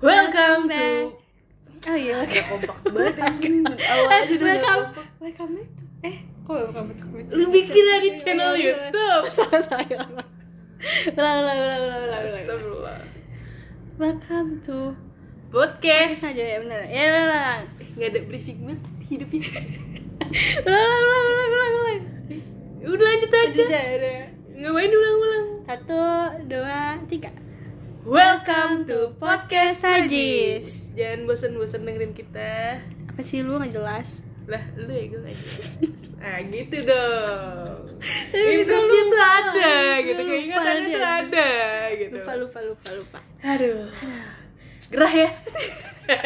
Welcome to Oh iya, Gak kompak banget. Anjing. Eh, Awalnya udah gak welcome, kompak. welcome back to Eh, kok welcome to Lu bikin aja di channel YouTube. Salah saya. Ulang, ulang, ulang, ulang, ulang, ulang. Astagfirullah. Welcome to Podcast. Saja ya, bener. Ya, ulang, ulang Gak ada briefing banget hidupnya. Ulang, ulang, ulang, ulang, ulang, ulang Udah lanjut aja. Udah, udah Ngapain ulang-ulang? Satu, dua, tiga Welcome to Podcast Sajis. Jangan bosan-bosan dengerin kita. Apa sih lu? Gak jelas? Lah, lu ya gue gak jelas. Ah gitu dong. Improve-nya tuh ada gitu. Keingatannya tuh aja. ada gitu. Lupa, lupa, lupa, lupa. Aduh. Gerah ya?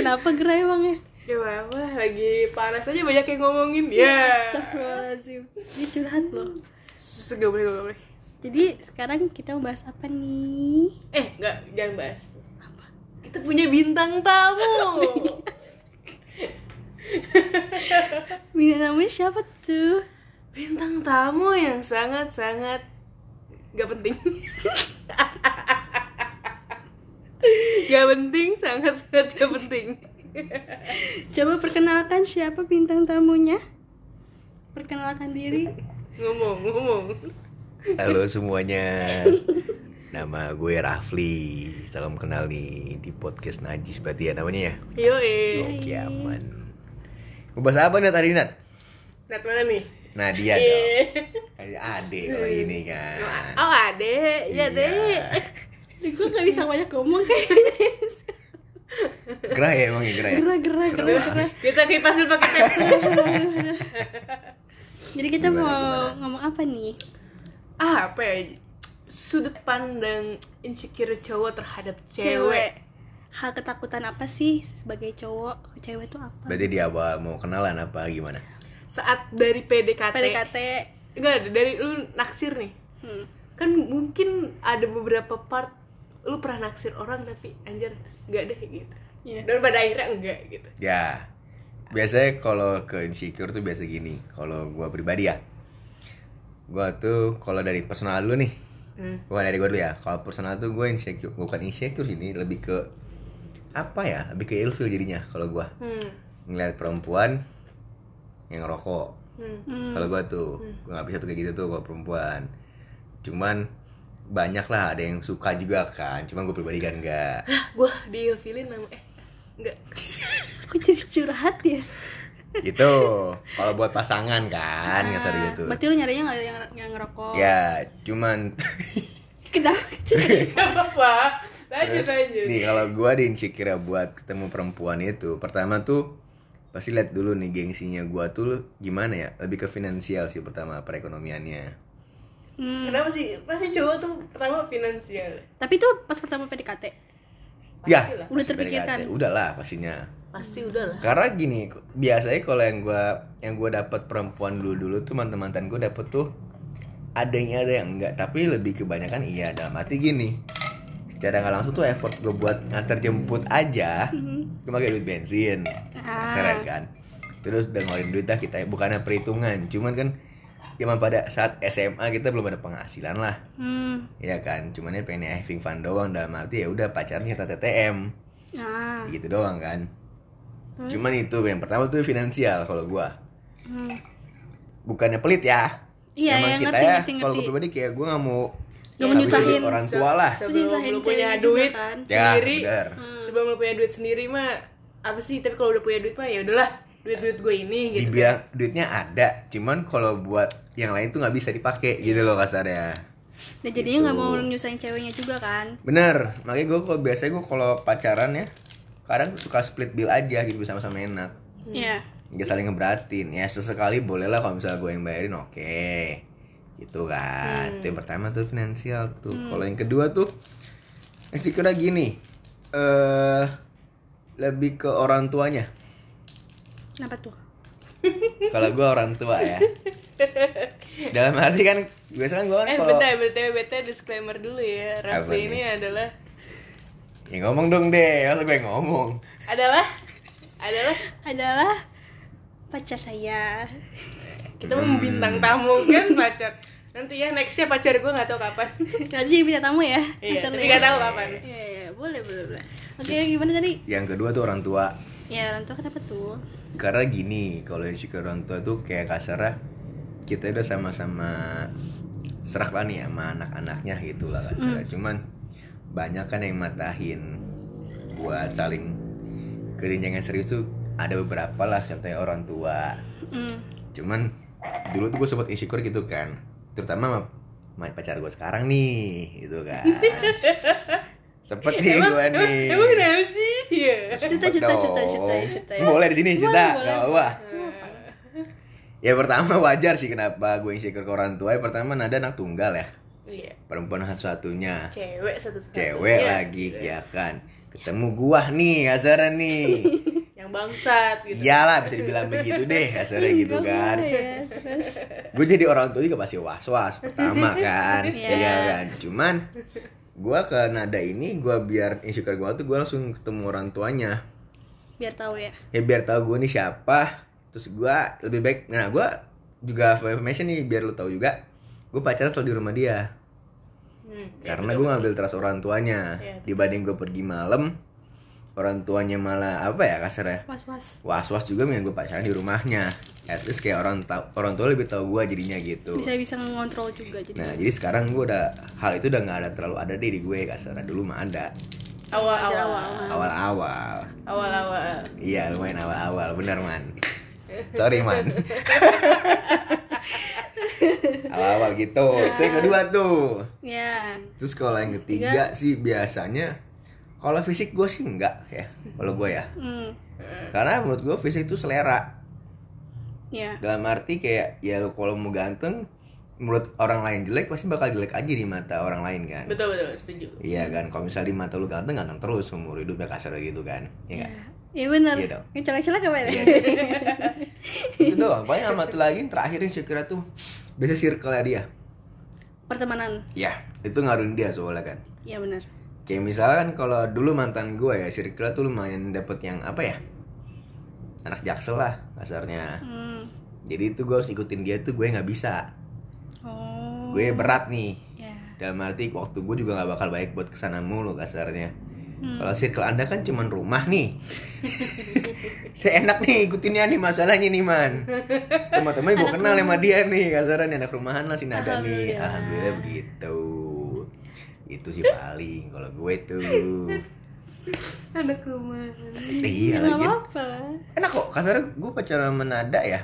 Kenapa gerai bang ya? Ya apa, lagi panas aja banyak yang ngomongin. Ya. Astagfirullahaladzim. Ini curhat loh. Susah gak boleh, gak boleh Jadi sekarang kita mau bahas apa nih? Eh, enggak, jangan bahas. Kita punya bintang tamu. Bintang namanya siapa tuh? Bintang tamu yang sangat-sangat Gak penting. Gak penting, sangat-sangat gak penting. Coba perkenalkan siapa bintang tamunya? Perkenalkan diri. Ngomong, ngomong Halo semuanya. Nama gue Rafli. Salam kenal nih di podcast Najis berarti ya namanya ya? Yoi. Oke aman. Mau bahas apa nih tadi Nat? Nat mana nih? Nadia Eh. dong. Ada ade kalau ini kan. Oh ade, iya deh Gue gak bisa banyak ngomong. Kayaknya Gerah ya emang ya gerah ya? Gerah, gerah, gerah, gerah. Kita kipasin pakai pepsi Jadi kita Gimana, mau gimana? ngomong apa nih? Ah, apa ya? Sudut pandang insecure cowok terhadap cewek. Hal ketakutan apa sih sebagai cowok ke cewek tuh apa? Berarti dia apa mau kenalan apa gimana? Saat dari PDKT. PDKT Enggak, dari lu naksir nih. hmm. Kan mungkin ada beberapa part lu pernah naksir orang tapi anjir enggak deh gitu. Iya. Dan pada akhirnya enggak gitu. Ya Biasanya kalau ke insecure tuh biasa gini Kalau gue pribadi ya Gue tuh kalau dari personal dulu nih Hmm. Bukan dari gue dulu ya Kalau personal tuh gue insecure Bukan insecure sih ini Lebih ke Apa ya Lebih ke ilfeel jadinya Kalau gue Hmm. Ngeliat perempuan Yang ngerokok Hmm. Hmm. Kalau gue tuh Gue gak bisa tuh kayak gitu tuh Kalau perempuan Cuman Banyak lah Ada yang suka juga kan Cuman gue pribadi kan enggak Hah, gua diilfilin nama eh enggak. Aku jadi curhat ya Gitu Kalau buat pasangan kan Ngasar Ah, gitu Berarti lu nyarinya gak ada yang, yang ngerokok Ya cuman Kenapa? Apa-apa. Lanjut Terus lanjut. nih kalau gua di insecure buat ketemu perempuan itu pertama tuh pasti lihat dulu nih gengsinya gua tuh gimana ya lebih ke finansial sih pertama perekonomiannya Hmm. Kenapa sih? Pasti cowok tuh pertama finansial. Tapi tuh pas pertama PDKT ya. Udah pasti terpikirkan. PDKT. udah lah pastinya Pasti udah lah. karena gini biasanya kalau yang gua yang gua dapat perempuan dulu dulu tuh mantan mantan gua dapet tuh ada yang ada yang enggak. Tapi lebih kebanyakan iya. Dalam arti gini secara nggak langsung tuh effort gue buat nganter jemput aja gue pakai duit bensin. Ah. seret kan? Terus udah ngeluarin duit dah kita bukannya perhitungan. Cuman kan zaman pada saat SMA kita belum ada penghasilan lah. Hmm. ya kan? Cuman ya pengen having fun doang. Dalam arti ya udah pacarnya kita TTM Ah. gitu doang kan cuman itu yang pertama tuh finansial kalau gua Hmm. bukannya pelit ya Iya, Emang iya, kita ngerti, ya ngerti, kalau gue pribadi kayak gue nggak mau Nggak ngabisin menyusahin. duit orang tua lah Sebelum Nyusahin lu punya duit kan. Ya, sendiri. benar. Sebelum lu punya duit sendiri mah apa sih? Tapi kalau udah punya duit mah ya udahlah, duit-duit gue ini gitu. dibilang duitnya ada cuman kalau buat yang lain tuh nggak bisa dipakai gitu loh kasarnya Dan jadinya Gitu. nggak mau nyusahin ceweknya juga kan bener makanya gue kalau biasanya gue kalau pacaran ya kadang suka split bill aja gitu sama-sama enak. Iya. Nggak saling ngeberatin. Ya sesekali boleh lah kalau misalnya gue yang bayarin oke. Gitu kan. Itu yang pertama tuh finansial tuh. Kalau yang kedua tuh insecure gini. Eh lebih ke orang tuanya. Kenapa tuh? kalau gue orang tua ya. Dalam arti kan biasanya kan gue kan Eh, kalau bentar, bentar, bentar, disclaimer dulu ya. Raffi ini adalah ya ngomong dong deh masa gue yang ngomong adalah adalah Adalah pacar saya kita mau bintang tamu kan pacar Nanti ya nextnya pacar gue nggak tahu kapan. Nanti minta tamu ya. Iya, Pacar tapi lu nggak ya. tahu kapan. Iya, iya, boleh, boleh, boleh. Oke, gimana tadi? Yang kedua tuh orang tua. Ya, orang tua kenapa tuh? Karena gini, kalau insecure orang tua tuh kayak kasarnya kita udah sama-sama serak lah nih sama anak-anaknya gitu lah kasarnya. Cuman banyak kan yang matahin buat saling kerinjangan serius tuh ada beberapa lah contohnya orang tua. Hmm. Cuman dulu tuh gue sempet insecure gitu kan, terutama sama, sama pacar gue sekarang nih, gitu kan. sempet nih gue nih. Emang kenapa sih? Iya. Cerita, cerita, cerita, cerita, cerita ya. Boleh di sini cerita, nggak apa. Ya pertama wajar sih kenapa gue insecure ke orang tua. Yang pertama Nada anak tunggal ya, Iya. perempuan satu-satunya, Cewek satu satu. cewek lagi ya kan. Ketemu gua nih kasarnya nih. Yang bangsat gitu. Iyalah bisa dibilang begitu deh kasarnya gitu kan. ya. Terus gue jadi orang tua juga pasti was was pertama kan Iya. ya kan cuman gue ke nada ini gue biar insecure gue tuh gue langsung ketemu orang tuanya biar tahu ya. ya biar tahu gue nih siapa terus gue lebih baik nah gue juga for information nih biar lu tahu juga gue pacaran selalu di rumah dia Hmm, ya karena betul. gue ngambil trust orang tuanya Iya. dibanding gue pergi malam orang tuanya malah apa ya kasarnya Was-was. was was juga mending gue pacaran di rumahnya at least kayak orang tahu orang tua lebih tahu gue jadinya gitu Bisa bisa ngontrol juga jadi. Nah jadi sekarang gue udah hal itu udah nggak ada terlalu ada deh di gue kasarnya dulu mah ada awal-awal. awal-awal. awal-awal Awal-awal. iya lumayan awal-awal bener man sorry man awal-awal gitu itu yang kedua tuh Ya. terus kalau yang ketiga sih biasanya kalau fisik gue sih enggak ya kalau gue ya Hmm. karena menurut gue fisik itu selera Ya. dalam arti kayak ya kalau mau ganteng menurut orang lain jelek pasti bakal jelek aja di mata orang lain kan Betul betul setuju. Iya kan, kalau misalnya di mata lu ganteng, ganteng terus umur hidupnya kasar gitu kan Iya kan? Iya benar. Iya dong. Yang celak-celak apa ya? Iya. Itu doang, paling sama tuh lagi terakhir yang saya kira tuh Biasa circle dia Pertemanan. Ya, itu ngaruhin dia soalnya kan Iya benar. Kayak misalkan kalau dulu mantan gue ya, circle tuh lumayan dapet yang apa ya Anak jaksel lah kasarnya Hmm. Jadi itu gue harus ikutin dia tuh gue nggak bisa Oh. Gue berat nih Ya. dalam arti waktu gue juga nggak bakal baik buat ke sana mulu kasarnya Hmm. kalau circle anda kan cuman rumah nih saya enak nih ikutinnya nih masalahnya nih man teman-teman gue kenal sama dia nih kasarnya anak rumahan lah si Nada nih Alhamdulillah. begitu itu sih paling kalau gue tuh Anak rumahan. iya lagi apa-apa. enak kok kasarnya gue pacaran sama Nada ya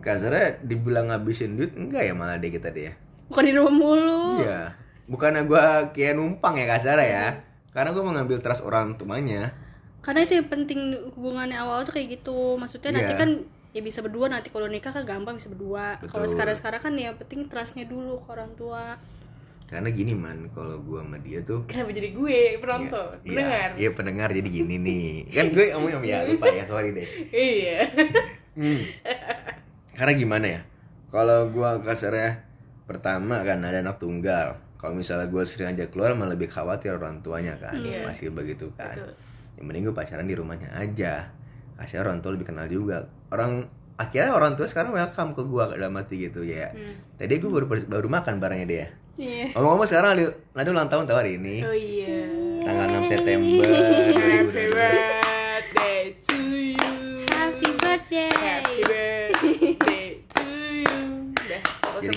kasarnya dibilang ngabisin duit enggak ya malah deh kita deh ya Bukan di rumah mulu. Iya. Bukannya gua kayak numpang ya kasar ya. Karena gua mengambil trust orang tuanya. Karena itu yang penting hubungannya awal tuh kayak gitu. Maksudnya nanti Iya. kan ya bisa berdua nanti kalau nikah kan gampang bisa berdua. Kalau Betul. sekarang-sekarang kan ya penting trustnya dulu ke orang tua. Karena gini man, kalau gua sama dia tuh Kenapa jadi gue penonton? Iya, Pendengar. Iya, pendengar jadi gini nih. Kan gue ngomong ya lupa ya, sorry deh. Iya. Hmm. Karena gimana ya? Kalau gua kasarnya pertama kan ada anak tunggal kalau misalnya gue sering aja keluar malah lebih khawatir orang tuanya kan yeah. masih begitu kan Betul. yang mending gue pacaran di rumahnya aja kasih orang tua lebih kenal juga orang akhirnya orang tua sekarang welcome ke gue dalam hati gitu ya hmm. tadi gue baru baru makan barangnya dia iya. ngomong-ngomong yeah. sekarang Nadi ulang tahun tahun hari ini oh, yeah. tanggal 6 September 2020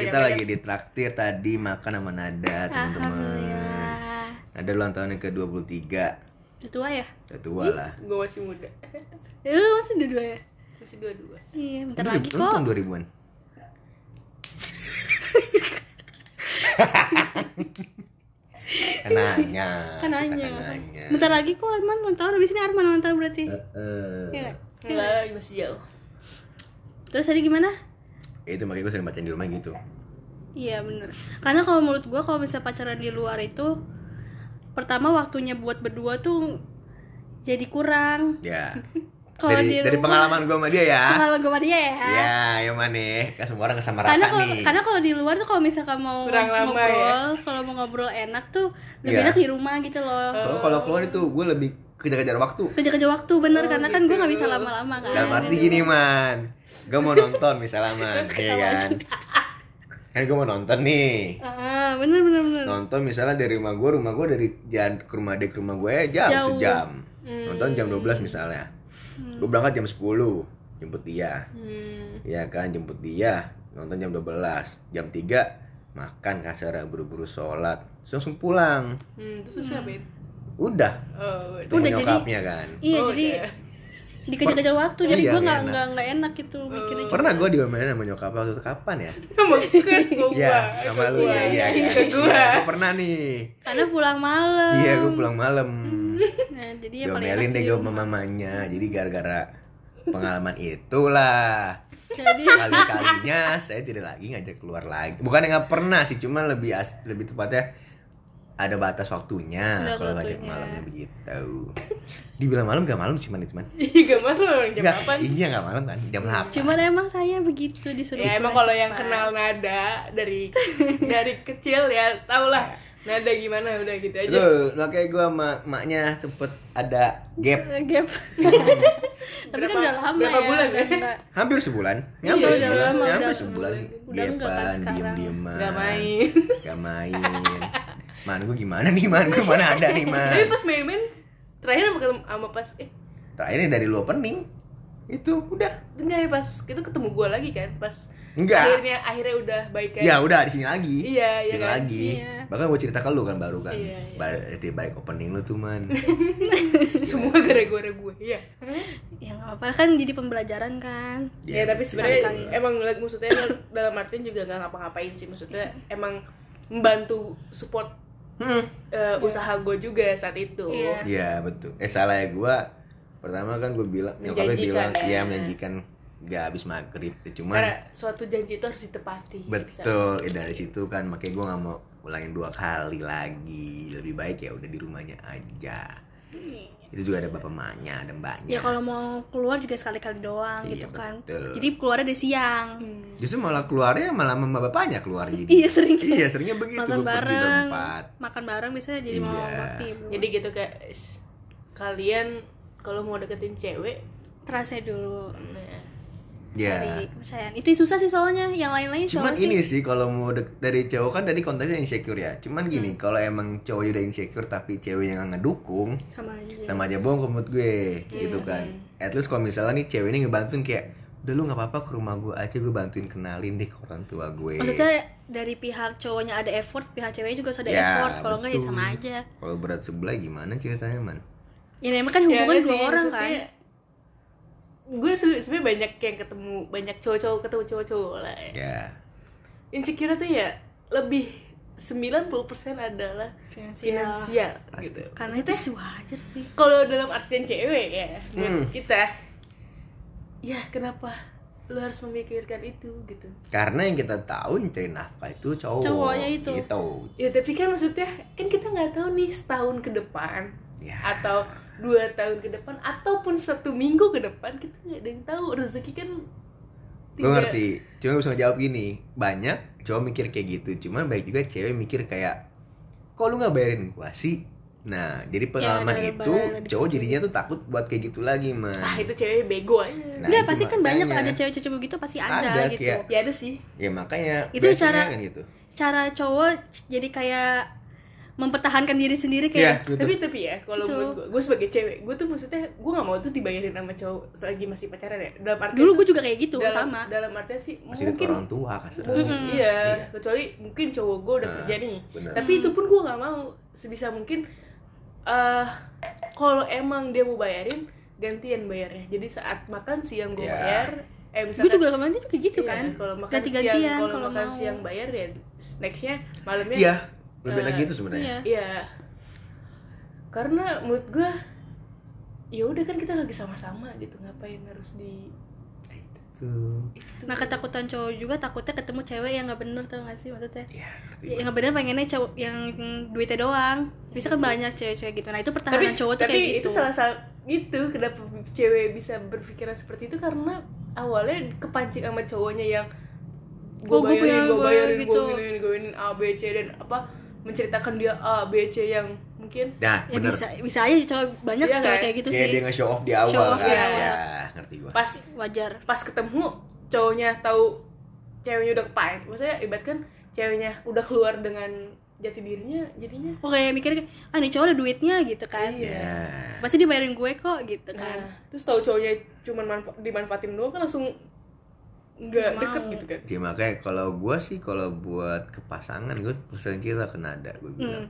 kita lagi ditraktir tadi makan sama Nada teman-teman. Alhamdulillah. Nada ulang tahun yang ke-23. Udah tua ya? Udah tua lah. Gue masih muda. Ya lu masih udah dua ya? Masih dua-dua. Iya, bentar Lu- lagi kok. tahun 2000-an. Kan nanya. Kan nanya. kan nanya. Bentar lagi kok Arman ulang tahun habis ini Arman ulang tahun berarti. Heeh. Iya. Enggak, masih jauh. Terus tadi gimana? Ya, itu makanya gue sering bacain di rumah gitu. Iya bener Karena kalau menurut gua kalau misalnya pacaran di luar itu Pertama waktunya buat berdua tuh Jadi kurang Ya. Kalau dari, di dari pengalaman gue sama dia ya. Kalau gue sama dia ya Ya, yang mana? Kan semua orang sama karena rata kalau nih. karena kalau di luar tuh kalau misalkan mau Kurang lama ngobrol kalau mau ngobrol enak tuh lebih Iya. enak di rumah gitu loh Kalau kalau keluar itu gue lebih kejar-kejar waktu. kejar-kejar waktu bener Oh, karena kan gue gitu. nggak bisa lama-lama kan Dalam arti gini man, gue mau nonton misalnya man, iya kan? Kan gue mau nonton nih. Ah bener bener bener. Nonton misalnya dari rumah gue rumah gue dari jalan ke rumah ke rumah gue jauh, Jauh. sejam. Nonton jam 12 misalnya. Gue berangkat jam 10 jemput dia. Hmm. ya kan jemput dia nonton jam 12 jam 3 makan kasar buru-buru sholat. Terus langsung pulang. Hmm, terus hmm. ngapain? udah. Oh, ketemu Udah, jadi- kan. Iya Oh, jadi udah. Dikejar-kejar waktu jadi Iya, gue nggak nggak enak. nggak nggak enak gitu mikirnya pernah gue diomelin sama nyokap waktu itu kapan ya gua Iya, sama lu ya, iya, iya. Iya, gua pernah nih. karena pulang malam Iya, gue pulang malam. nah jadi ya paling Diomelin deh gue sama mamanya. Jadi gara-gara pengalaman itulah. jadi Kali-kalinya saya tidak lagi ngajak keluar lagi. Bukan nggak pernah sih, cuma lebih as- lebih tepatnya ada batas waktunya kalau ngajak waktunya. malamnya begitu. Dibilang malam gak malam sih man itu man. Iya, gak orang jam 8 iya gak malam kan jam 8 cuman emang saya begitu disuruh Ya emang kalau yang kenal nada dari dari kecil ya tau lah nada gimana udah gitu aja. Betul, makanya gue sama maknya sempet ada gap gap tapi kan udah lama berapa ya bulan ya? enggak hampir sebulan Iya, hampir udah sebulan lama, hampir udah- sebulan udah enggak kan Gapan, sekarang. diem dieman Gak main. gak main man gue gimana nih man? Gue mana ada nih man? Tapi pas main-main terakhir sama, ketemu- sama pas eh terakhirnya dari lu opening itu udah. enggak ya pas itu ketemu gua lagi kan pas enggak. akhirnya akhirnya udah baik kan. ya udah di sini lagi. Iya, iya Sini kan? lagi. Iya. bahkan gue cerita ke lu kan baru kan. Iya, iya. Ba- di balik opening lu tuh man. Semua gara-gara gue. Iya. ya nggak apa kan jadi pembelajaran kan. Ya, tapi sebenarnya emang maksudnya dalam artian juga nggak ngapa-ngapain sih. Maksudnya emang membantu support hmm. eh, usaha gue juga saat itu. Iya. Iya betul. Eh salah ya gue. Pertama kan gue bilang, nyokapnya Menjanjikan, bilang, ya. iya menjanjikan gak habis maghrib. Ya, Cuman Karena suatu janji itu harus ditepati. betul. Eh, dari situ kan makanya gue nggak mau ulangin dua kali lagi. Lebih baik ya udah di rumahnya aja. Itu juga ada bapak emaknya, ada mbaknya. ya kalau mau keluar juga sekali-kali doang Iya, gitu kan betul. jadi keluarnya dari siang Justru malah keluarnya malah sama bapaknya keluar jadi. iya sering Iya seringnya begitu. makan bareng makan bareng biasanya jadi mau Iya. ngopi Jadi gitu guys. Kalian kalau mau deketin cewek, terasa dulu nah, Ya. cari kepercayaan itu susah sih soalnya yang lain-lain Cuman ini sih sih kalau mau dari cowok kan tadi konteksnya insecure ya. Cuman gini, Hmm. kalau emang cowoknya udah insecure tapi ceweknya nggak ngedukung, sama aja sama aja bohong menurut gue gitu kan. At least kalau misalnya nih cewek ini ngebantuin kayak udah lu nggak apa-apa ke rumah gue aja gue bantuin kenalin deh ke orang tua gue. maksudnya dari pihak cowoknya ada effort pihak ceweknya juga harus ada Ya, effort kalau enggak ya sama aja Kalau berat sebelah gimana ceritanya man? ya emang kan ya hubungan nggak dua sih, orang kan Gue se- sebenarnya banyak yang ketemu banyak cowok-cowok ketemu cowok-cowok lah. Ya. Ya. Insecure tuh ya lebih 90% adalah Finansial. finansial gitu. karena itu sih wajar sih Kalau dalam artian cewek ya, buat Hmm. kita ya kenapa lu harus memikirkan itu gitu. Karena yang kita tahu yang cari nafkah itu cowok. Cowoknya itu. Gitu. Ya tapi kan maksudnya kan kita nggak tahu nih setahun ke depan Ya. atau dua tahun ke depan ataupun satu minggu ke depan kita nggak ada yang tahu rezeki kan Gue ngerti, cuma bisa jawab gini Banyak cowok mikir kayak gitu Cuman baik juga cewek mikir kayak Kok lu gak bayarin gua sih? Nah, jadi pengalaman ada itu cowok jadinya tuh takut buat kayak gitu lagi, man. ah itu cewek bego aja Nah, Enggak itu pasti kan banyak ada cewek-cewek begitu pasti ada, Ada, gitu kayak- ya ada sih Ya makanya Itu cara- kan gitu. cara cowok jadi kayak mempertahankan diri sendiri Iya, kayak betul. tapi tapi ya kalau Gitu. menurut gue gue sebagai cewek gue tuh maksudnya gue nggak mau tuh dibayarin sama cowok selagi masih pacaran ya dalam arti dulu gue juga kayak gitu dalam, sama dalam artian sih Masih mungkin orang tua kasar. mungkin Iya. iya, Iya. kecuali mungkin cowok gue udah Nah, kerja nih benar. tapi itu pun gue nggak mau sebisa mungkin eh kalau emang dia mau bayarin gantian bayarnya jadi saat makan siang gue Ya. bayar eh gue juga kemarin juga gitu iya, kan kalau makan ganti-gantian siang kalau kalau makan mau siang bayar ya nextnya malamnya Iya, lebih Eh, lagi itu sebenarnya. iya Iya. Karena menurut gua ya udah kan kita lagi sama-sama gitu ngapain harus di Tuh. itu. nah ketakutan cowok juga takutnya ketemu cewek yang nggak bener tau gak sih maksudnya Ya, ngerti Ya, yang nggak bener pengennya cowok yang duitnya doang bisa kan banyak cewek-cewek gitu nah itu pertahanan cowok tuh tapi kayak gitu itu salah satu itu kenapa cewek bisa berpikiran seperti itu karena awalnya kepancing sama cowoknya yang Oh, gua punya, gue gua bayarin gitu. gue giniin gue ini A B C dan apa menceritakan dia A B C yang mungkin Nah, ya bener. bisa bisa aja sih cowok banyak Iya sih cowok kan? kayak gitu Kayak sih dia nge-show off di awal Show off kan. di awal. Ya, ngerti gua. pas wajar pas ketemu cowoknya tahu ceweknya udah kepain maksudnya ibarat kan ceweknya udah keluar dengan jati dirinya jadinya Oh kayak mikir ah nih cowok ada duitnya gitu kan Iya. ya pasti dibayarin gue kok gitu kan nah terus tahu cowoknya cuma manfa dimanfaatin doang kan langsung nggak deket gitu kan? Ya makanya kalau gue sih kalau buat ke pasangan gue sering cerita ke Nada gue bilang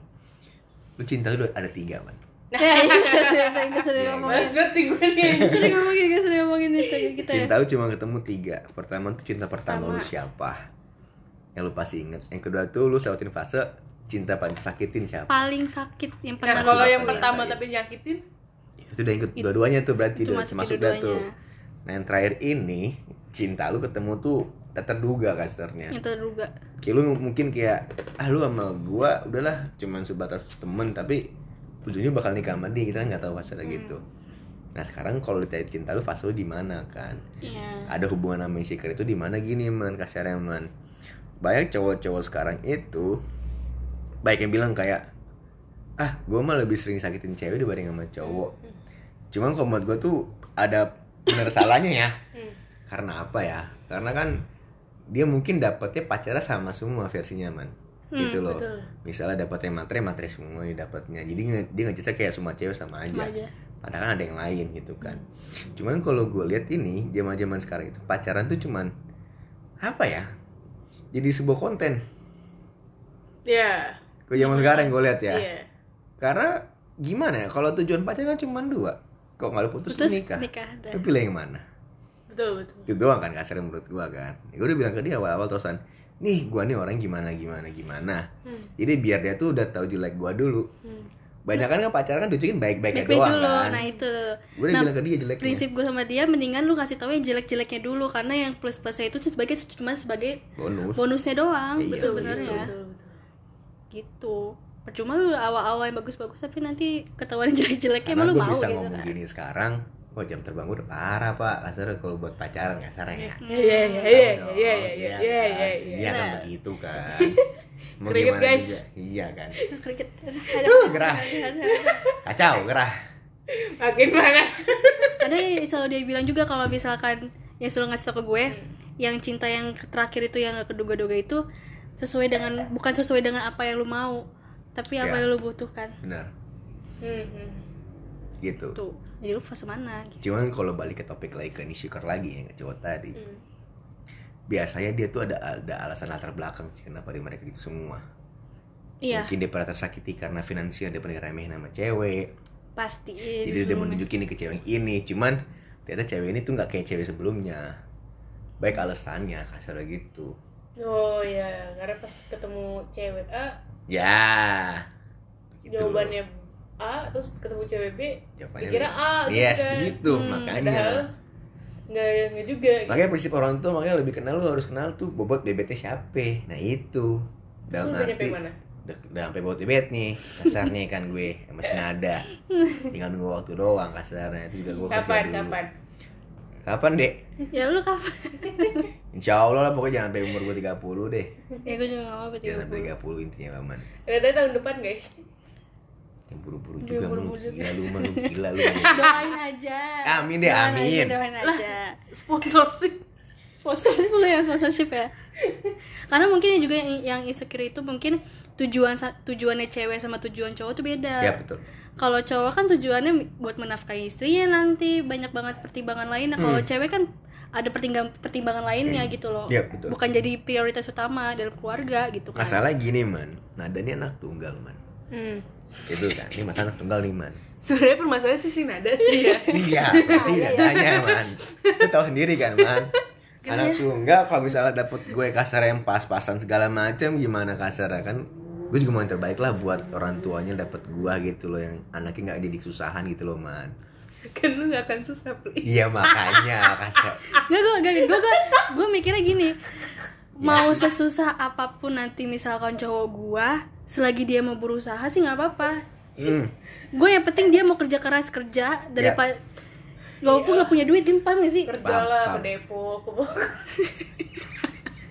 lu cinta lu ada tiga man. Itu sering gue sering ngomongin. Males banget nih gue nih. Gue sering ngomongin gue sering ngomongin itu ke kita cinta lu cuma ketemu tiga. Pertama tuh cinta pertama lu siapa? Yang lu pasti inget yang kedua tuh lu lewatin fase cinta paling sakitin siapa? Paling sakit yang nah pernah kalau yang pertama tapi nyakitin? Itu udah ikut dua-duanya tuh berarti itu masuk dah dua-duanya. Nah yang terakhir ini cinta lu ketemu tuh tak terduga kasarnya yang terduga. Kayak lu mungkin kayak ah lu sama gua udahlah cuman sebatas temen tapi ujungnya bakal nikah sama dia. Kita kan nggak tahu kasarnya Hmm. gitu. Nah sekarang kalau ditanya cinta lu fase lu di mana kan? Iya. Ada hubungan sama insecure itu di mana gini man kasarnya man banyak cowok-cowok sekarang itu baik yang bilang kayak ah gue mah lebih sering sakitin cewek dibanding sama cowok. Cuman kalau menurut gue tuh ada bener salahnya ya. Hmm. karena apa ya? Karena kan dia mungkin dapetnya pacarnya sama semua versinya man. Gitu loh. betul. misalnya dapetnya materi materi semua dia dapatnya jadi dia ngejasa kayak semua cewek sama aja, Sama aja. padahal kan ada yang lain gitu kan. Cuman kalau gue lihat ini zaman zaman sekarang itu pacaran tuh cuman apa ya? Jadi sebuah konten. Ya ke zaman sekarang gue lihat ya. Iya. Karena gimana ya? Kalau tujuan pacaran kan cuma dua kok nggak lu putus, Putus, nikah, nikah, dah. lu pilih yang mana? Betul betul. Itu doang kan kasarnya menurut gua kan. Gue udah bilang ke dia awal-awal tosan nih gua nih orang gimana gimana gimana. Hmm. jadi biar dia tuh udah tahu jelek gua dulu. Hmm. banyak kan kan pacaran kan tunjukin baik-baiknya baik-baik doang dulu kan. nah itu. Gue udah nah bilang ke dia jeleknya prinsip gue sama dia mendingan lu kasih tahu yang jelek-jeleknya dulu karena yang plus-plusnya itu sebagai cuma sebagai bonus. bonusnya doang Iya, sebenarnya gitu percuma lu awal-awal yang bagus-bagus tapi nanti ketahuan jelek-jeleknya emang lu mau bisa gitu ngomong kan. gini sekarang Wah jam terbang gue udah parah pak. Kasarnya kalau buat pacaran kasarnya ya. Iya iya iya iya iya iya iya kan? iya iya iya kan begitu kan? Mau gimana guys. juga? Iya kan? Kriket. Tuh, gerah. kacau gerah. Makin panas. Ada yang selalu dia bilang juga kalau misalkan yang selalu ngasih tau ke gue yang cinta yang terakhir itu yang gak keduga-duga itu sesuai dengan bukan sesuai dengan apa yang lu mau tapi apa Ya. yang lu butuhkan? Benar. Hmm, gitu. Tuh. Jadi lu fase mana gitu? Cuman kalau balik ke topik lagi ke insecure lagi yang cowok tadi. Hmm. biasanya dia tuh ada ada alasan latar belakang sih kenapa dia mereka gitu semua. Iya. Mungkin dia pernah tersakiti karena finansial dia pernah remehin sama cewek. Pasti. Jadi dia mau nunjukin nih ke cewek ini. Cuman ternyata cewek ini tuh nggak kayak cewek sebelumnya. Baik alasannya kasar gitu oh ya karena pas ketemu cewek A ya begitu. jawabannya A terus ketemu cewek B Jawabannya dikira A gitu yes kan. gitu Hmm, makanya nggak nggak juga gitu. makanya prinsip orang tua makanya lebih kenal lu harus kenal tuh bobot bebetnya siapa nah itu dalam Terus arti mana? udah, sampai bobot bebet nih kasarnya kan gue masih nada tinggal nunggu waktu doang kasarnya itu juga gue kerja kapan dulu kapan kapan dek? Ya lu kapan? Insya Allah lah pokoknya jangan sampai umur gue 30 deh. Ya gue juga gak mau berarti Jangan sampai 30 intinya paman Katanya tahun depan guys. Yang buru-buru juga lu buru-buru. Juga. Gila lu mah lu gila lu doain aja. Amin deh, Doain aja, amin. doain aja. sponsorship. Sponsorship boleh ya sponsorship ya? Karena mungkin juga yang, yang insecure itu mungkin tujuan tujuannya cewek sama tujuan cowok tuh beda. Ya betul kalau cowok kan tujuannya buat menafkahi istrinya nanti. Banyak banget pertimbangan lainnya kalau cewek kan ada pertimbangan pertimbangan lainnya gitu loh. Hmm. Iya, betul. bukan jadi prioritas utama dalam keluarga gitu kan. Masalah gini man. Nada ini anak tunggal man. Hmm. Itu kan Ini masalah anak tunggal nih man. Sebenarnya permasalahan sih si nada sih ya. Iya pasti nadanya man. Lu tau sendiri kan man? Anak tunggal kalau misalnya dapet gue kasar yang pas-pasan segala macam gimana kasar kan gue juga mau yang terbaik lah buat orang tuanya dapet gua gitu loh yang anaknya nggak jadi kesusahan gitu loh man kan lu gak akan susah beli iya makanya kasar Gak, gue, gak, gue, gue, gue mikirnya gini Mau sesusah apa pun nanti misalkan cowok gue Selagi dia mau berusaha sih gak apa-apa hmm. Gue yang penting dia mau kerja keras kerja Daripada Walaupun gak punya duit, dia paham gak sih? kerja lah ke Depok.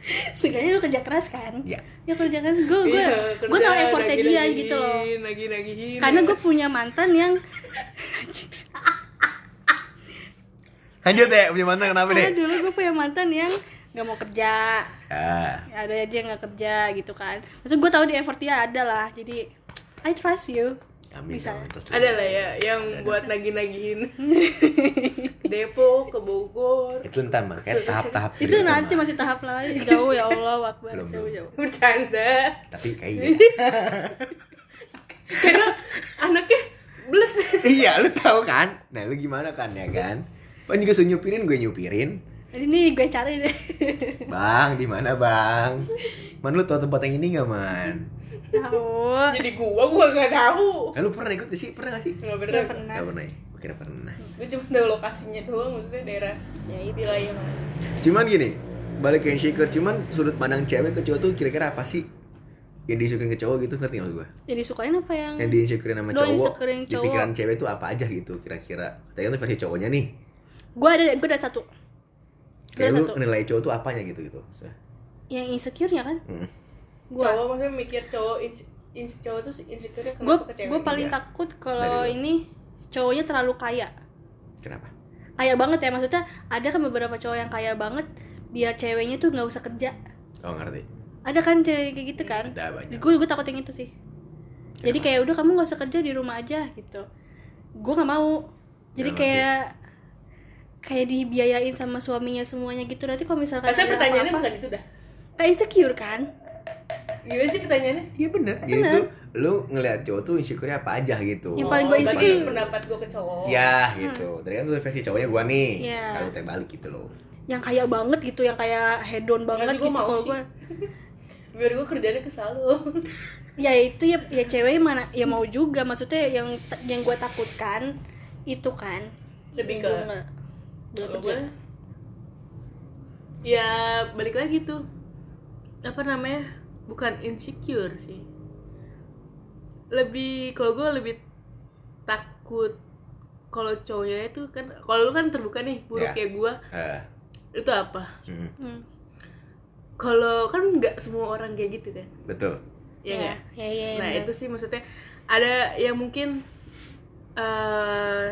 Seenggaknya lu kerja keras kan? Iya. Ya kerja keras Gue gue Iya, gue tau effortnya dia nagih-nagihin, gitu loh. nagih-nagihin. Karena gue punya mantan yang lanjut deh punya mantan kenapa deh? dulu gue punya mantan yang nggak mau kerja. Ah, ada aja yang nggak kerja gitu kan. Maksud gue tahu di effort dia ada lah. Jadi I trust you. Amin. Bisa. ada lah ya yang buat nagih-nagihin. Ke Depok ke Bogor man kayak tahap-tahap itu nanti Man. masih tahap lain jauh ya Allah wakbar. Belum, jauh jauh. Bercanda. Tapi kayak karena anaknya belet. Iya lu tahu kan? Nah lu gimana kan ya kan? Pan juga suruh nyupirin gue nyupirin. Ini gue cari deh. Bang di mana bang? Man lu tahu tempat yang ini nggak man? Tahu. Jadi gua gua nggak tahu. Kan lu pernah ikut sih? Pernah gak sih? Nggak nggak bener pernah. Nggak pernah ya gue kira pernah. Gue cuma tahu lokasinya doang maksudnya daerah ya itu. wilayah mana cuman gini balik ke insecure cuman sudut pandang cewek ke cowok tuh kira-kira apa sih yang disukain ke cowok gitu ngerti nggak maksud gue jadi sukain apa yang yang di insecurein sama cowok insecurein di cowok. pikiran cewek tuh apa aja gitu kira-kira. Tadi kan tuh versi cowoknya nih. Gue ada gue ada satu. Kayak lu satu. nilai cowok tuh apanya gitu gitu. Yang insecure ya kan? Hmm. gue cowok maksudnya mikir cowok inse- inse- cowok tuh insecure kenapa ke cewek? gue paling Iya. takut kalau ini cowoknya terlalu kaya. Kenapa? Kaya banget ya maksudnya ada kan beberapa cowok yang kaya banget biar ceweknya tuh nggak usah kerja. Oh ngerti. Ada kan cewek kayak gitu kan? Ada banyak. Gue gue takut yang itu sih. Jadi kayak udah kamu nggak usah kerja di rumah aja gitu. Gue nggak mau. Jadi Dalam arti? kayak kayak dibiayain sama suaminya semuanya gitu. Nanti kalau misalkan ada pertanyaannya apa-apa, bukan itu dah? Kayak insecure kan? Gimana sih pertanyaannya? Iya bener. Jadi Bener. Lu ngeliat cowok tuh insecure apa aja gitu. Yang paling Oh, gue insecure- pendapat gue ke cowok. Ya gitu. Tadi kan tuh versi cowoknya gua nih. Iya. kalau teh balik gitu loh. Yang kaya banget gitu yang kayak hedon banget gitu mau kalau gue biar gue kerjanya ke lu ya itu ya ya cewek mana ya mau juga. Maksudnya yang yang gue takutkan itu kan. Lebih ke- kerja. gue ya balik lagi tuh. Apa namanya? Bukan insecure sih lebih kalau gue lebih takut kalau cowoknya itu kan kalau lu kan terbuka nih buruk Ya. kayak gue Eh, itu apa hmm, Hmm. kalau kan nggak semua orang kayak gitu kan betul ya ya nggak? ya ya, nah benar. itu sih maksudnya ada yang mungkin eh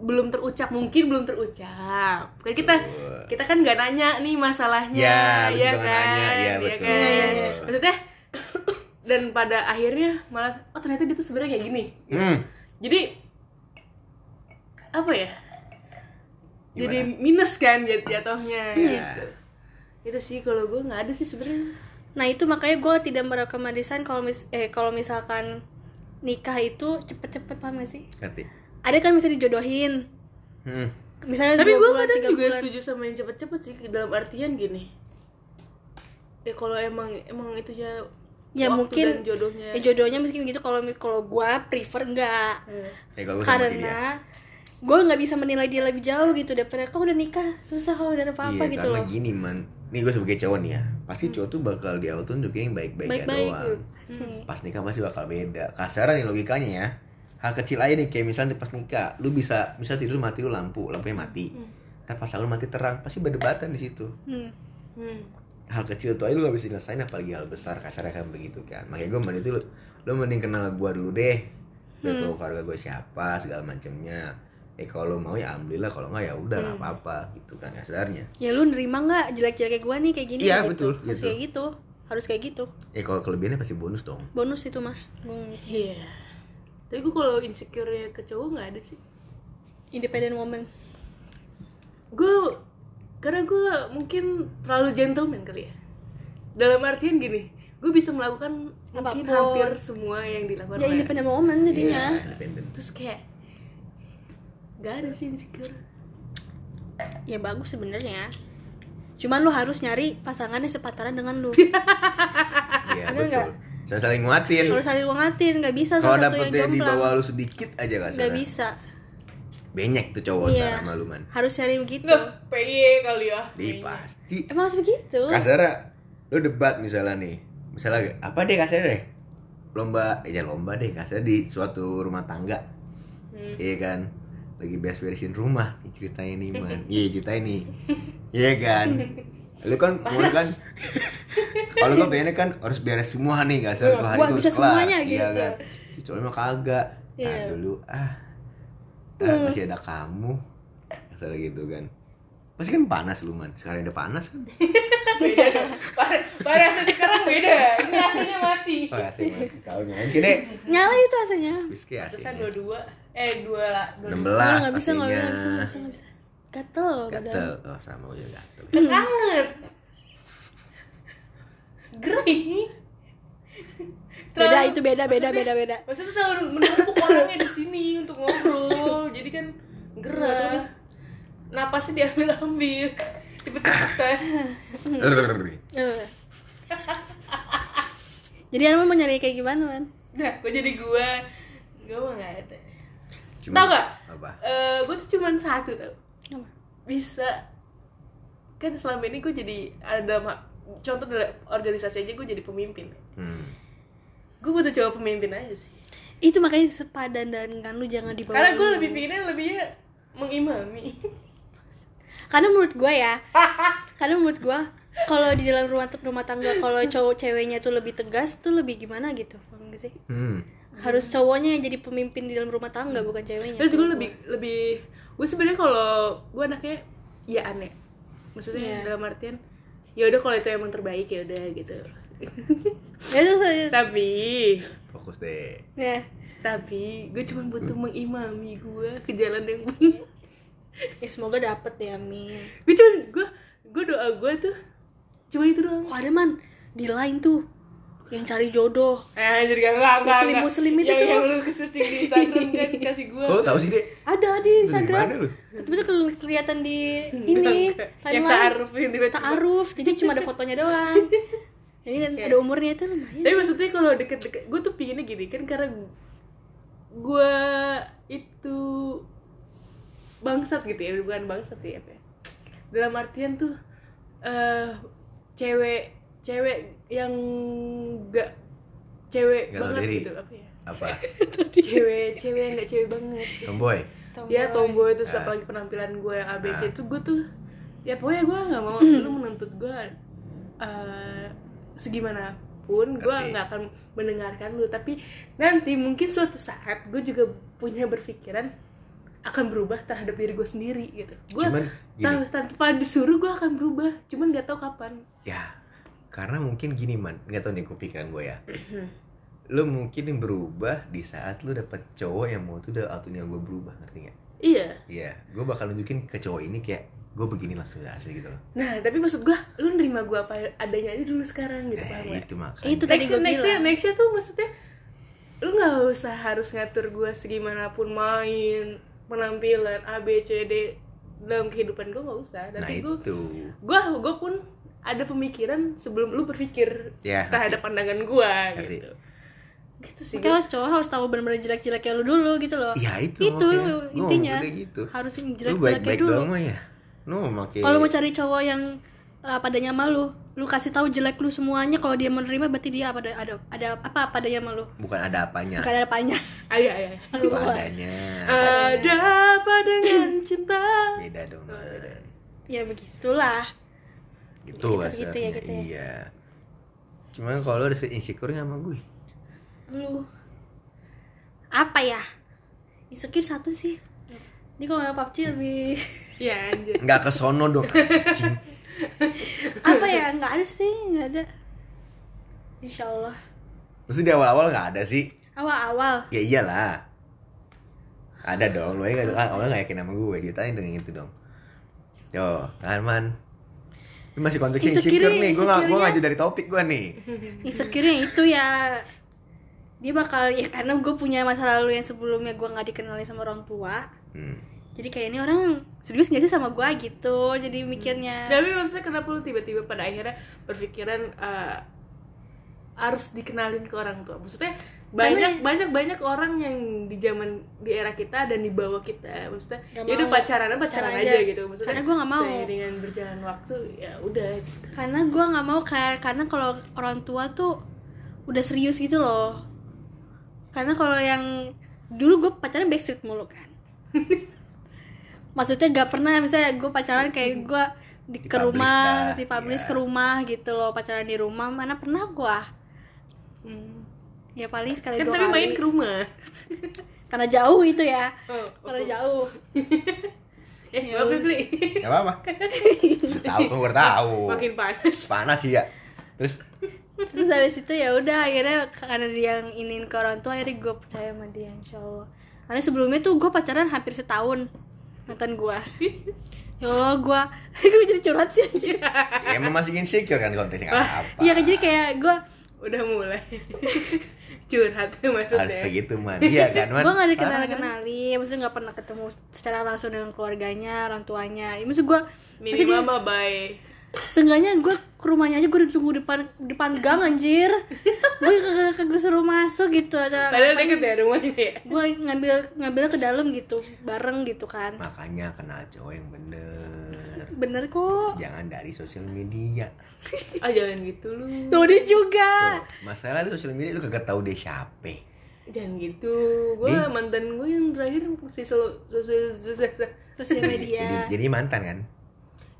belum terucap mungkin belum terucap kan kita Betul. kita kan nggak nanya nih masalahnya Ya, ya kan nanya, iya, ya betul. kan? Iya, iya, iya. maksudnya dan pada akhirnya malah oh ternyata dia tuh sebenarnya kayak gini. Hmm. jadi apa ya? Jadi Gimana? minus kan jat- jatuhnya Iya. gitu. Itu sih kalau gue nggak ada sih sebenarnya. Nah itu makanya gue tidak merekomendasikan kalau mis eh kalau misalkan nikah itu cepet-cepet paham gak sih? Ngerti. Ada kan bisa dijodohin. Hmm. misalnya tapi dua gue bulan kadang tiga juga bulan. setuju sama yang cepet-cepet sih dalam artian gini. Ya kalau emang emang itu ya ya waktu mungkin dan jodohnya. ya jodohnya mungkin gitu. Kalau kalau gue prefer enggak Hmm. ya karena gue nggak bisa menilai dia lebih jauh gitu daripada kau udah nikah susah kalau udah ada apa-apa iya, gitu karena loh. gini man. Nih gue sebagai cowok nih ya pasti cowok tuh bakal di awal tuh nunjukin yang baik-baiknya baik-baik doang. gitu. Pasti. pas nikah pasti bakal beda. Kasaran nih logikanya ya. Hal kecil aja nih kayak misalnya pas nikah lu bisa misal tidur mati lu lampu lampunya mati. Tapi pas lu mati terang pasti berdebatan di situ. Hmm. Hmm. Hal kecil tuh aja lu gak bisa nyelesain apalagi hal besar kasarnya kan begitu kan. Makanya gue mending itu lu, lu mending kenal gue dulu deh. Udah Hmm. tau keluarga gue siapa segala macemnya. Eh kalau lu mau ya alhamdulillah kalau nggak ya udah Hmm. nggak apa-apa gitu kan kasarnya ya lu nerima nggak jelek-jeleknya gue nih kayak gini Iya, gitu. betul, harus gitu. kayak gitu harus kayak gitu. Eh kalau kelebihannya pasti bonus dong. Bonus itu mah. Gua- iya. Tapi gue kalau insecure ke cowok nggak ada sih. Independent woman karena gue mungkin terlalu gentleman kali ya. Dalam artian gini gue bisa melakukan mungkin Apa pun. hampir semua yang dilakukan ya oleh- independent woman jadinya. Iya, independen terus kayak gak ada sih insecure. Ya bagus sebenarnya. Cuman lu harus nyari pasangan yang sepataran dengan lu. Iya nggak? betul. Saya saling nguatin. Harus saling nguatin nggak bisa kalau salah satu dapet yang dia di bawah lu sedikit aja nggak kasarnya bisa banyak tuh cowok Iya. ntar sama lu man harus nyari begitu. Nggak, PY kali ya. Di pasti. Emang harus begitu. Kasarnya lu debat misalnya nih. Misalnya apa deh kasarnya deh? Lomba eh jangan lomba deh kasarnya di suatu rumah tangga. Hmm. iya kan? Lagi beres-beresin rumah nih ceritanya nih man. Iya ceritain nih. Iya kan? Lu kan mau kan kalau lu pengennya kan harus beres semua nih kasar Gua- hari gua itu bisa kelar. semuanya iya gitu. kan? Si cowoknya mah kagak. Iya. Tar dulu ah Tar, masih ada kamu. Kasar gitu kan. Pasti kan panas lu man. Sekarang udah panas kan. parasnya sekarang beda. Ini aslinya mati. Oh ya sih mati. Tahu Mungkin deh. nyala itu aslinya. Whisky Pantesan aslinya. dua dua eh dua lah. Dua 16 Nggak, nggak bisa nggak pastinya. bisa nggak bisa nggak bisa. Gatel Gatel. Oh sama gue juga gatel. kan anget gerih beda itu beda beda maksudnya- beda beda. maksudnya terlalu menumpuk orangnya di sini untuk ngobrol. Jadi kan gerah napasnya diambil ambil. Cepet cepetan jadi Arman mau nyari kayak gimana man? Nah gue jadi gue gue mah nggak ada. Cuma- tau gak Apa? Eh gue tuh cuman satu tau. Apa? bisa. Kan selama ini gue jadi ada contoh dalam organisasi aja gue jadi pemimpin. Hmm. Gue butuh cowok pemimpin aja sih. Itu makanya sepadan dengan lu jangan dibawa karena gue lebih pinginnya lebihnya mengimami. Karena menurut gue ya karena menurut gue kalau di dalam rumah rumah tangga kalau cowok ceweknya tuh lebih tegas tuh lebih gimana gitu paham gak sih? Hmm. harus cowoknya yang jadi pemimpin di dalam rumah tangga bukan ceweknya. Terus gue lebih lebih gue sebenarnya kalau gue anaknya ya aneh. Maksudnya Iya. dalam artian ya udah kalau itu emang terbaik ya udah gitu ya terus aja tapi Fokus deh. ya. tapi gue cuma butuh mengimami gue ke jalan yang benar ya semoga dapet ya Min. Gue cuma gue gue doa gue tuh cuma itu doang. Oh ada man. Di lain tuh yang cari jodoh. Eh anjir gak enggak enggak Muslim- enggak. muslim itu yang, tuh. yang lu kesusting di Instagram kan kasih gue Kok lu tahu sih, Dek? ada di Instagram. mana lu? tapi itu keli- kelihatan di ini yang timeline. Taaruf yang tiba-tiba. Ta'aruf. Jadi cuma ada fotonya doang jadi kan ada umurnya itu lumayan tapi maksudnya kalau deket-deket gue tuh pinginnya gini kan karena gue itu bangsat gitu ya bukan bangsat ya apa ya. dalam artian tuh eh cewek cewek yang gak cewek tahu banget diri. gitu apa ya Apa? cewek cewek yang gak cewek banget Tomboy. ya tomboy itu Ah. apalagi penampilan gue yang ABC Ah. itu gue tuh ya pokoknya gue nggak mau lu menuntut gue eh segimana pun gue nggak akan mendengarkan lu. Tapi nanti mungkin suatu saat gue juga punya berpikiran akan berubah terhadap diri gue sendiri gitu. Gue gini. tanpa disuruh gue akan berubah cuman nggak tahu kapan. Ya, karena mungkin gini man, nggak tahu nih kepikiran gue ya. lu mungkin berubah di saat lu dapet cowok yang mau tuh udah waktunya gue berubah ngerti nggak? iya. Iya, gue bakal nunjukin ke cowok ini kayak gue begini langsung asli gitu loh. nah tapi maksud gue lu nerima gue apa adanya aja dulu sekarang gitu paham Eh, nggak? itu makanya. Itu tadi nextnya gua nextnya bilang. nextnya tuh maksudnya lu nggak usah harus ngatur gue segimanapun main penampilan A B C D dalam kehidupan gue nggak usah Nah nanti itu. gue gue gue pun ada pemikiran sebelum lu berpikir Ya, terhadap pandangan gue gitu gitu sih Makanya harus cowok harus tahu benar-benar jelek-jeleknya lu dulu gitu loh. Ya itu. Itu. Gua intinya. gitu. Harus jelek-jeleknya baik-baik dulu. doang mah ya. Mau pakai. Kalau mau cari cowok yang uh, padanya malu, lu kasih tahu jelek lu semuanya. Kalau dia menerima berarti dia apa ada ada, ada apa padanya malu. bukan ada apanya. Bukan ada apanya. ayo ayo Apa adanya. ada apa dengan cinta Beda dong. Beda. ya begitulah. Gitu Gitu, bahasa gitu ya, gitu ya. Iya. Cuman kalau lu ada insecure nggak sama gue? Lu apa ya? Insecure satu sih. Ini kalau yang PUBG lebih ya anjir Nggak ke sono dong anjing. apa ya? Nggak ada sih, nggak ada. Insya Allah. Terus di awal-awal nggak ada sih. Awal-awal. Ya iyalah. Ada dong, lu aja nggak kan awalnya nggak yakin sama gue, ceritain dengan itu dong. Yo, kan man. Ini masih konteksnya Insecure- insecure nih, gue nggak gue ngaju dari topik gue nih. insecure itu ya dia bakal ya karena gue punya masa lalu yang sebelumnya gue nggak dikenalin sama orang tua Hmm. jadi kayak ini orang serius nggak sih sama gue gitu jadi mikirnya tapi maksudnya kenapa lu tiba-tiba pada akhirnya berpikiran eh, harus dikenalin ke orang tua maksudnya banyak Karena- banyak banyak orang yang di zaman di era kita dan di bawah kita maksudnya Gak ya udah pacaran pacaran aja, aja. gitu maksudnya Karena gua nggak mau. dengan berjalan waktu ya udah gitu. karena gue nggak mau kayak karena kalau orang tua tuh udah serius gitu loh karena kalau yang dulu gue pacaran backstreet mulu kan maksudnya gak pernah misalnya gue pacaran kayak gue di ke rumah dah, dipublish iya. ke rumah gitu loh pacaran di rumah. Mana pernah gue Hmm. ya paling sekali kan dua tapi kali. main ke rumah. Karena jauh itu ya. Oh, karena jauh. Eh Ya ya Pli Gak apa-apa. Tahu kan gue tahu. makin panas. Panas sih ya. Terus? Terus dari situ ya udah akhirnya karena dia yang inin ke orang tua akhirnya gue percaya sama dia insya Allah karena sebelumnya tuh gue pacaran hampir setahun mantan gue ya Allah gue gue jadi curhat sih anjir. Ya emang masih insecure kan konteksnya apa. iya kan jadi kayak gue udah mulai. Curhat ya maksudnya. Harus begitu man. Iya kan man. gue gak dikenal kenali maksudnya nggak pernah ketemu secara langsung dengan keluarganya orang tuanya. Maksud gue minimal mah bye Seenggaknya gue ke rumahnya aja gue ditunggu depan depan gang anjir. Gue kagak kagak suruh masuk gitu ada padahal deket ya rumahnya ya? Gue ngambil ngambil ke dalam gitu bareng gitu kan. Makanya kenal cowok yang bener. Bener kok. Jangan dari sosial media. ah jangan gitu lu. Tuh dia juga. Tuh, masalah di sosial media lu kagak tahu dia siapa. jangan gitu. Gue mantan gue yang terakhir si so, sosial sosial Sosial media. Jadi, jadi mantan kan?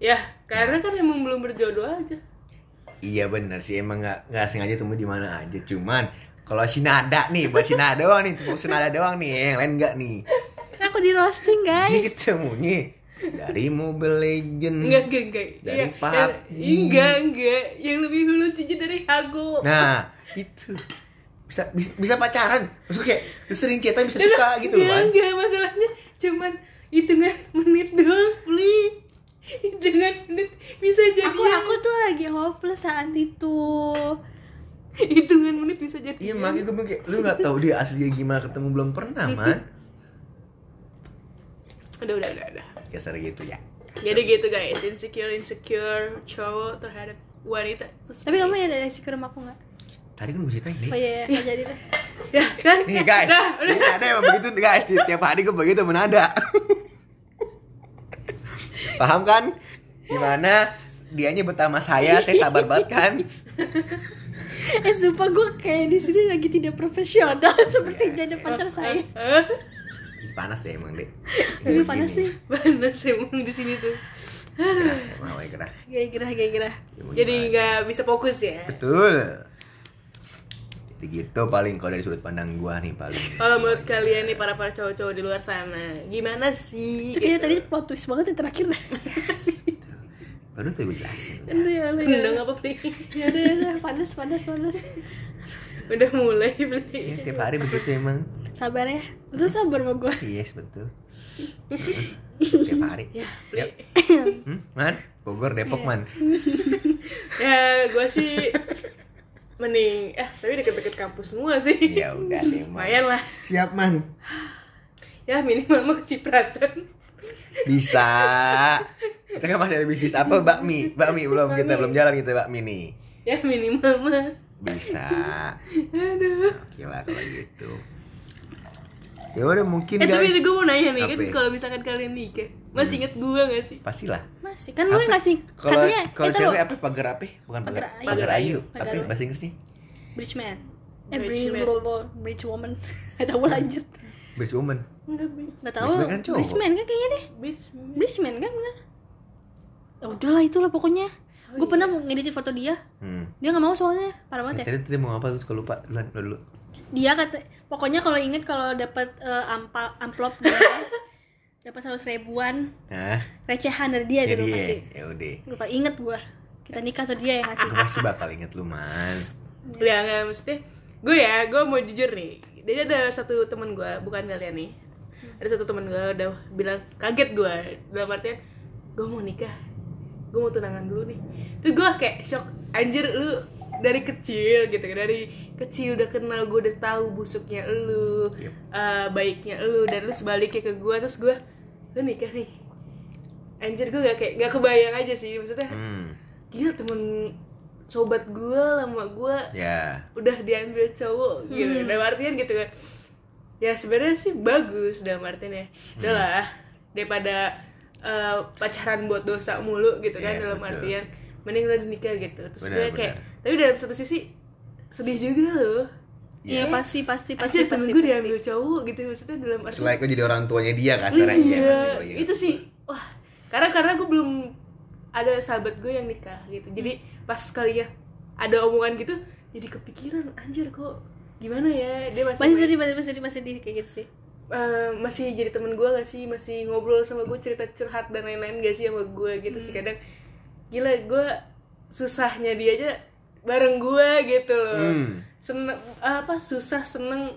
ya karena kan emang belum berjodoh aja Iya bener sih emang nggak nggak sengaja temu di mana aja. Cuman kalau si Nada nih buat si Nada doang nih, tepuk si Nada doang nih, yang lain enggak nih. Aku di roasting guys ketemunya dari Mobile Legend. enggak enggak enggak Dari Yang- PUBG. enggak enggak yang lebih lucunya dari aku Nah, itu bisa bisa, bisa pacaran. Maksudnya kayak lu sering chatan bisa suka gitu loh enggak kan. enggak masalahnya cuman hitungan menit doang Pli menit bisa jadi Aku aku tuh lagi hopeless saat itu hitungan menit bisa jadi Iya makanya gue kayak lu nggak tahu dia aslinya gimana ketemu belum pernah man. udah udah udah udah Kasar gitu ya. jadi gitu guys insecure insecure cowok terhadap wanita Terus- Tapi kamu ada isi ke rumahku gak? Tadi kan gue ceritain nih. Oh iya, iya, jadi deh ya kan Nih guys, Dah, udah ini ada emang begitu guys. Tiap hari gue begitu menada. Paham kan? Gimana? Dianya betama saya, saya sabar banget kan? Eh sumpah gue kayak di sini lagi tidak profesional Seperti Iya. jadi pacar saya Panas deh emang deh. Ini panas sih panas emang di sini tuh Gerah, mau ya gerah. Gaya gerah, gaya gerah mau jadi nggak bisa fokus ya Betul. Jadi gitu paling kalau dari sudut pandang gua nih paling. kalau menurut kalian nih para para cowok-cowok di luar sana gimana sih Itu kayaknya Gitu. tadi plot twist banget yang terakhir dah Baru tuh gue jelasin. Itu ya, lu Gendong ya apa Pli? Ya udah, ya udah, panas, panas, panas udah mulai Pli Iya, tiap hari begitu emang. Sabar ya Lu sabar sama gue Yes, betul. tiap hari. ya Yap. Hmm, man, Bogor, Depok, man. ya gue sih mending eh tapi deket-deket kampus semua sih Ya udah deh, man. lumayan lah Siap, man. ya minimal mah kecipratan Bisa. Kita kan masih ada bisnis apa bakmi, bakmi belum kita belum jalan kita bakmi nih. ya minimal mah Bisa. aduh Oke lah kalau gitu. Ya udah mungkin eh tapi guys. gue mau nanya nih kan Apa ya? kalau misalkan kalian nikah masih inget gue gak sih Pastilah. Masih, kan gue ngasih Kalau Katanya, kalau eh, tahu, cewek apa pagar apa? Bukan pagar. Pagar ayu. Pagar ayu. Pagar Apa bahasa Inggrisnya? Bridge man Eh, Bridge bridge, man. bridge woman Gak tau lanjut Bridge woman. enggak bitch Gak tau Bridge man kan cowok. Bridge man kan kayaknya deh bitch Bridge man kan bener Ya udahlah itulah pokoknya Oh, Gue iya. pernah ngeditin foto dia Hmm. Dia gak mau soalnya Parah banget ya Tadi tadi mau apa terus kalau lupa duluan lu dulu. Dia kata pokoknya kalau inget kalau dapat eh, ampa amplop dia dapat seratus ribuan. Nah, recehan dari dia ya dulu dia. pasti. Ya udah. lupa inget gua. Kita nikah tuh dia yang ngasih. Aku pasti bakal inget lu, man. ya nggak mesti gue ya gue mau jujur nih. Jadi ada satu teman gue bukan kalian nih. Ada satu teman gue udah bilang kaget gue dalam artian gue mau nikah. Gue mau tunangan dulu nih. Tuh gue kayak shock. Anjir lu dari kecil gitu dari kecil udah kenal gue udah tahu busuknya lu Yep. eh, baiknya lu dan lu sebaliknya ke gue terus gue lu nikah nih anjir gue gak kayak gak kebayang aja sih maksudnya Hmm. gila temen sobat gue lama gue Ya. udah diambil cowok gitu dalam artian gitu kan ya sebenarnya sih bagus dalam artian ya udah lah daripada eh, pacaran buat dosa mulu gitu kan Iya, dalam betul. artian mending udah nikah gitu. Terus Benar, gue kayak tapi dalam satu sisi sedih juga loh. Iya pasti pasti pasti Pasti temen pasti, gue pasti. diambil cowok gitu maksudnya dalam arti Selain gue jadi orang tuanya dia kasarnya iya, Oh, iya. itu sih. Wah karena karena gue belum ada sahabat gue yang nikah gitu. Jadi pas kalinya ada omongan gitu jadi kepikiran anjir kok gimana ya? Dia masih masih sedih masih masih sedih masih sedih kayak gitu sih. Eh, masih jadi temen gue gak sih? Masih ngobrol sama gue cerita curhat dan lain-lain gak sih sama gue gitu sih. Kadang gila gue susahnya dia aja bareng gue gitu loh Hmm. seneng apa susah seneng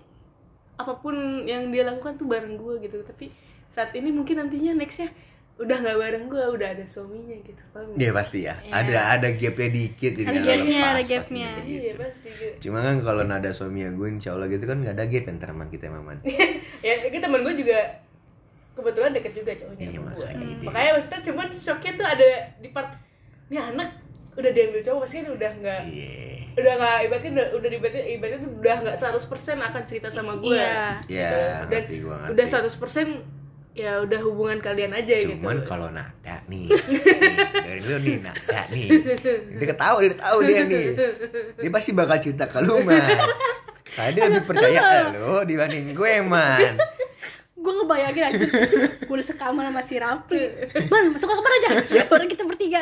apa pun yang dia lakukan tuh bareng gue gitu tapi saat ini mungkin nantinya nextnya udah nggak bareng gue udah ada suaminya gitu paham? Iya pasti ya. Ada ada gapnya dikit jadi Ada gapnya, lepas, ada pasti gapnya. kayak iya gitu. pasti gitu. Cuma kan kalau nada suaminya gue insya Allah gitu kan nggak ada gap antara teman kita sama Man. ya itu temen gue juga kebetulan deket juga cowoknya Iya, sama gue makanya gitu. makanya maksudnya cuman shocknya tuh ada di part ini anak udah diambil cowok pasti kan udah nggak Iya. udah nggak ibaratnya udah udah ibaratnya ibaratnya tuh udah nggak 100% akan cerita sama gue Iya. Iya, dan ngerti gua ngerti. udah 100% ya udah hubungan kalian aja Cuman gitu kalau nada nih, nih, dari dulu nih nada nih, dia ketawa dia tahu dia nih, dia pasti bakal cerita ke lu man. Karena dia lebih percaya lo dibanding gue man. gue ngebayangin aja gue udah sekamar sama si Rapli man masuk ke kamar aja orang kita bertiga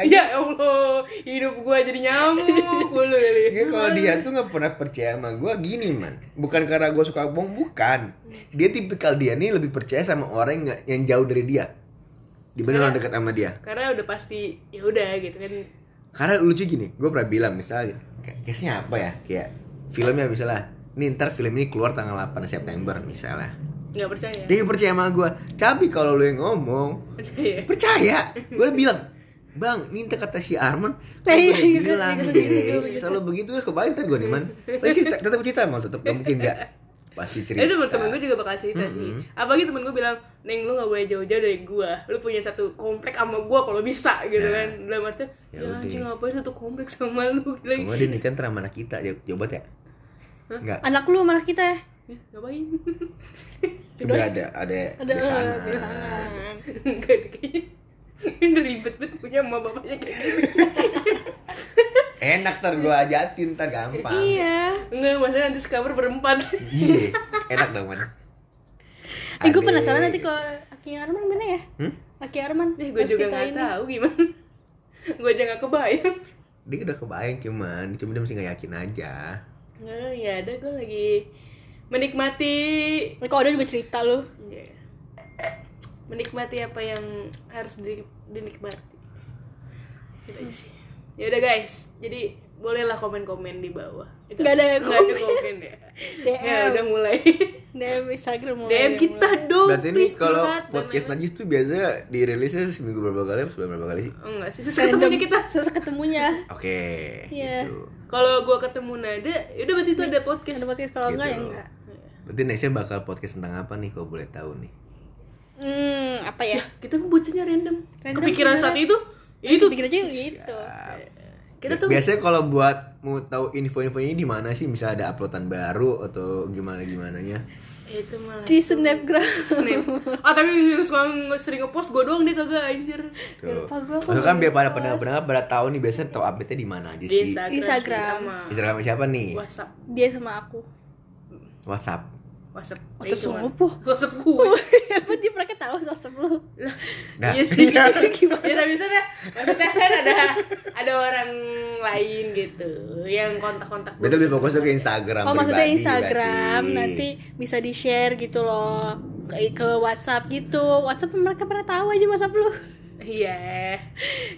ya Allah hidup gue jadi nyamuk mulu kali Dia kalau dia tuh nggak pernah percaya sama gue gini man. Bukan karena gue suka bohong, bukan. Dia tipikal dia nih lebih percaya sama orang yang, yang jauh dari dia. Dibanding orang dekat sama dia. karena udah pasti ya udah gitu kan Karena lucu gini, gue pernah bilang misalnya, case-nya apa ya? Kayak filmnya misalnya, nih ntar film ini keluar tanggal 8 September misalnya. nggak percaya Dia percaya sama gue. Tapi kalau lu yang ngomong, percaya percaya. Gue udah bilang, Bang, ini ntar kata si Arman, Nah, kan iya, gitu, bilang gitu, deh. gitu, gitu. Selalu begitu kebalik ntar gue nih man. Tapi cerita, tetap cerita mal tetap gak mungkin gak. Pasti cerita. itu temen-temen gue juga bakal cerita sih apalagi temen gue bilang neng lu gak boleh jauh-jauh dari gue lu punya satu komplek sama gue kalau bisa gitu Nah. kan dalam artian Ya ya, anjing ngapain satu komplek sama lu lagi Cuma dia nikah ntar sama anak kita, ya, coba ya. Enggak. anak lu sama anak kita ya Ih, ngapain Coba ada ada ada di sana. pasangan. enggak deh, kayaknya udah ribet banget punya emak bapaknya kayak gini Enak ntar gue ajatin ntar gampang. iya enggak maksudnya nanti sekamar berempat Iya, enak dong man. eh gue penasaran nanti kalau Aki Arman mana ya Hmm? Aki Arman eh gue juga nggak ini. tahu gimana gue aja nggak kebayang Dia udah kebayang cuman, cuma dia mesti gak yakin aja. nggak ya ada gue lagi menikmati Eh, kalau ada juga cerita lu Iya. Menikmati apa yang harus di- dinikmati gitu aja sih ya udah guys jadi bolehlah komen-komen di bawah Itu- Nggak ada nggak ada komen. komen ya DM. ya udah mulai DM Instagram mulai DM kita dong Berarti ini kalau podcast najis tuh biasa dirilisnya seminggu berapa kali, atau sebulan berapa kali sih? oh, enggak sih seketemunya kita susah ketemunya Oke, Iya. gitu. kalau gua ketemu Nada ya udah berarti itu ada podcast ada podcast kalau enggak ya Gitu. enggak Berarti nextnya bakal podcast tentang apa nih kalau boleh tahu nih? Hmm apa ya kita pun bocahnya random, Random kepikiran saat itu itu itu pikir aja gitu kita tuh Biasanya kalau buat mau tahu info-info ini di mana sih? Bisa ada uploadan baru atau gimana gimananya? itu malah di snapgram Snap. ah tapi sekarang sering ngepost gue doang deh kagak anjir Tuh. lupa Maksudnya kan biar pada ngepost. pendengar-pendengar pada tahu nih biasanya tahu update-nya di mana aja di sih? Instagram, Instagram siapa nih? WhatsApp dia sama aku WhatsApp. WhatsApp WhatsApp sama apa? WhatsApp gue apa dia mereka tahu sosmed lu? Nah, iya sih. Iya. ya tapi maksudnya maksudnya kan ada ada orang lain gitu yang kontak-kontak Berarti lebih fokus ke Instagram oh maksudnya Instagram berarti. nanti bisa di share gitu loh. Ke, ke WhatsApp gitu. WhatsApp mereka pernah tahu aja WhatsApp lu. Iya.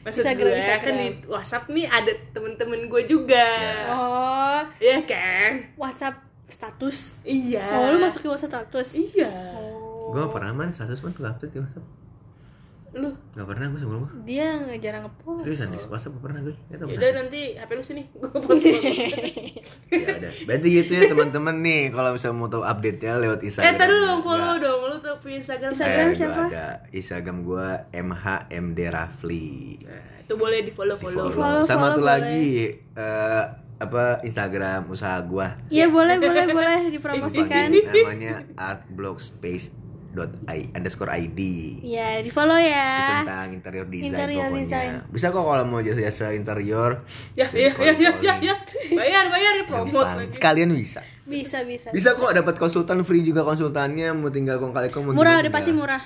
Maksud Instagram, gue kan Instagram. di WhatsApp nih ada temen-temen gue juga. Oh. Iya kan? WhatsApp status? Iya. Oh lu masukin WhatsApp status? Iya. Oh. Gue gak pernah man, status man tuh update di WhatsApp. Lu? Gak pernah gue sebelum dia nggak jarang ngepost. Seriusan di WhatsApp gak pernah gue Gak tau ya udah nanti HP lu sini. Gue post Ya udah. Berarti gitu ya teman-teman nih Kalau misalnya mau tahu update-nya lewat eh Instagram tadi lu dong follow dong. Lu tuh punya Instagram Instagram Eh, gua siapa? ada Instagram gue MHMD Rafli. Nah, itu boleh di follow Di follow. Sama follow, tuh boleh. lagi eh, apa Instagram usaha gua Iya boleh boleh boleh dipromosikan. namanya artblockspace.i underscore id Iya di follow Itu ya. tentang interior design Interior pokoknya design. bisa kok kalau mau jasa-jasa interior ya ya ya ya ya ya bayar bayar ya lagi sekalian bisa Bisa bisa. bisa kok dapat konsultan free juga konsultannya mau tinggal kong kali kong Murah udah pasti murah.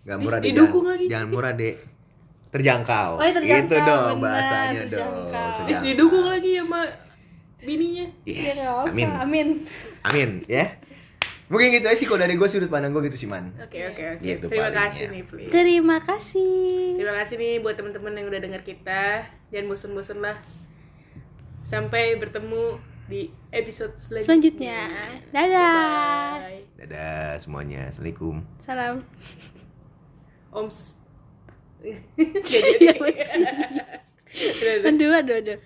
Nggak murah deh didukung jangan, lagi. jangan murah deh terjangkau Oh, iya, terjangkau, itu dong bahasanya dong terjangkau. didukung lagi sama bininya Iya yes amin Amin. amin ya Mungkin gitu aja sih kalau dari gue sudut pandang gue gitu sih man. Oke oke oke. Gitu Terima palingnya. kasih nih, please. Terima kasih. Terima kasih nih buat teman-teman yang udah denger kita. Jangan bosen-bosen lah. Sampai bertemu di episode selanjutnya. Selanjutnya. Dadah. Bye. Dadah semuanya. Assalamualaikum. Salam. Oms. Iya. Udah, udah. Aduh, aduh, aduh.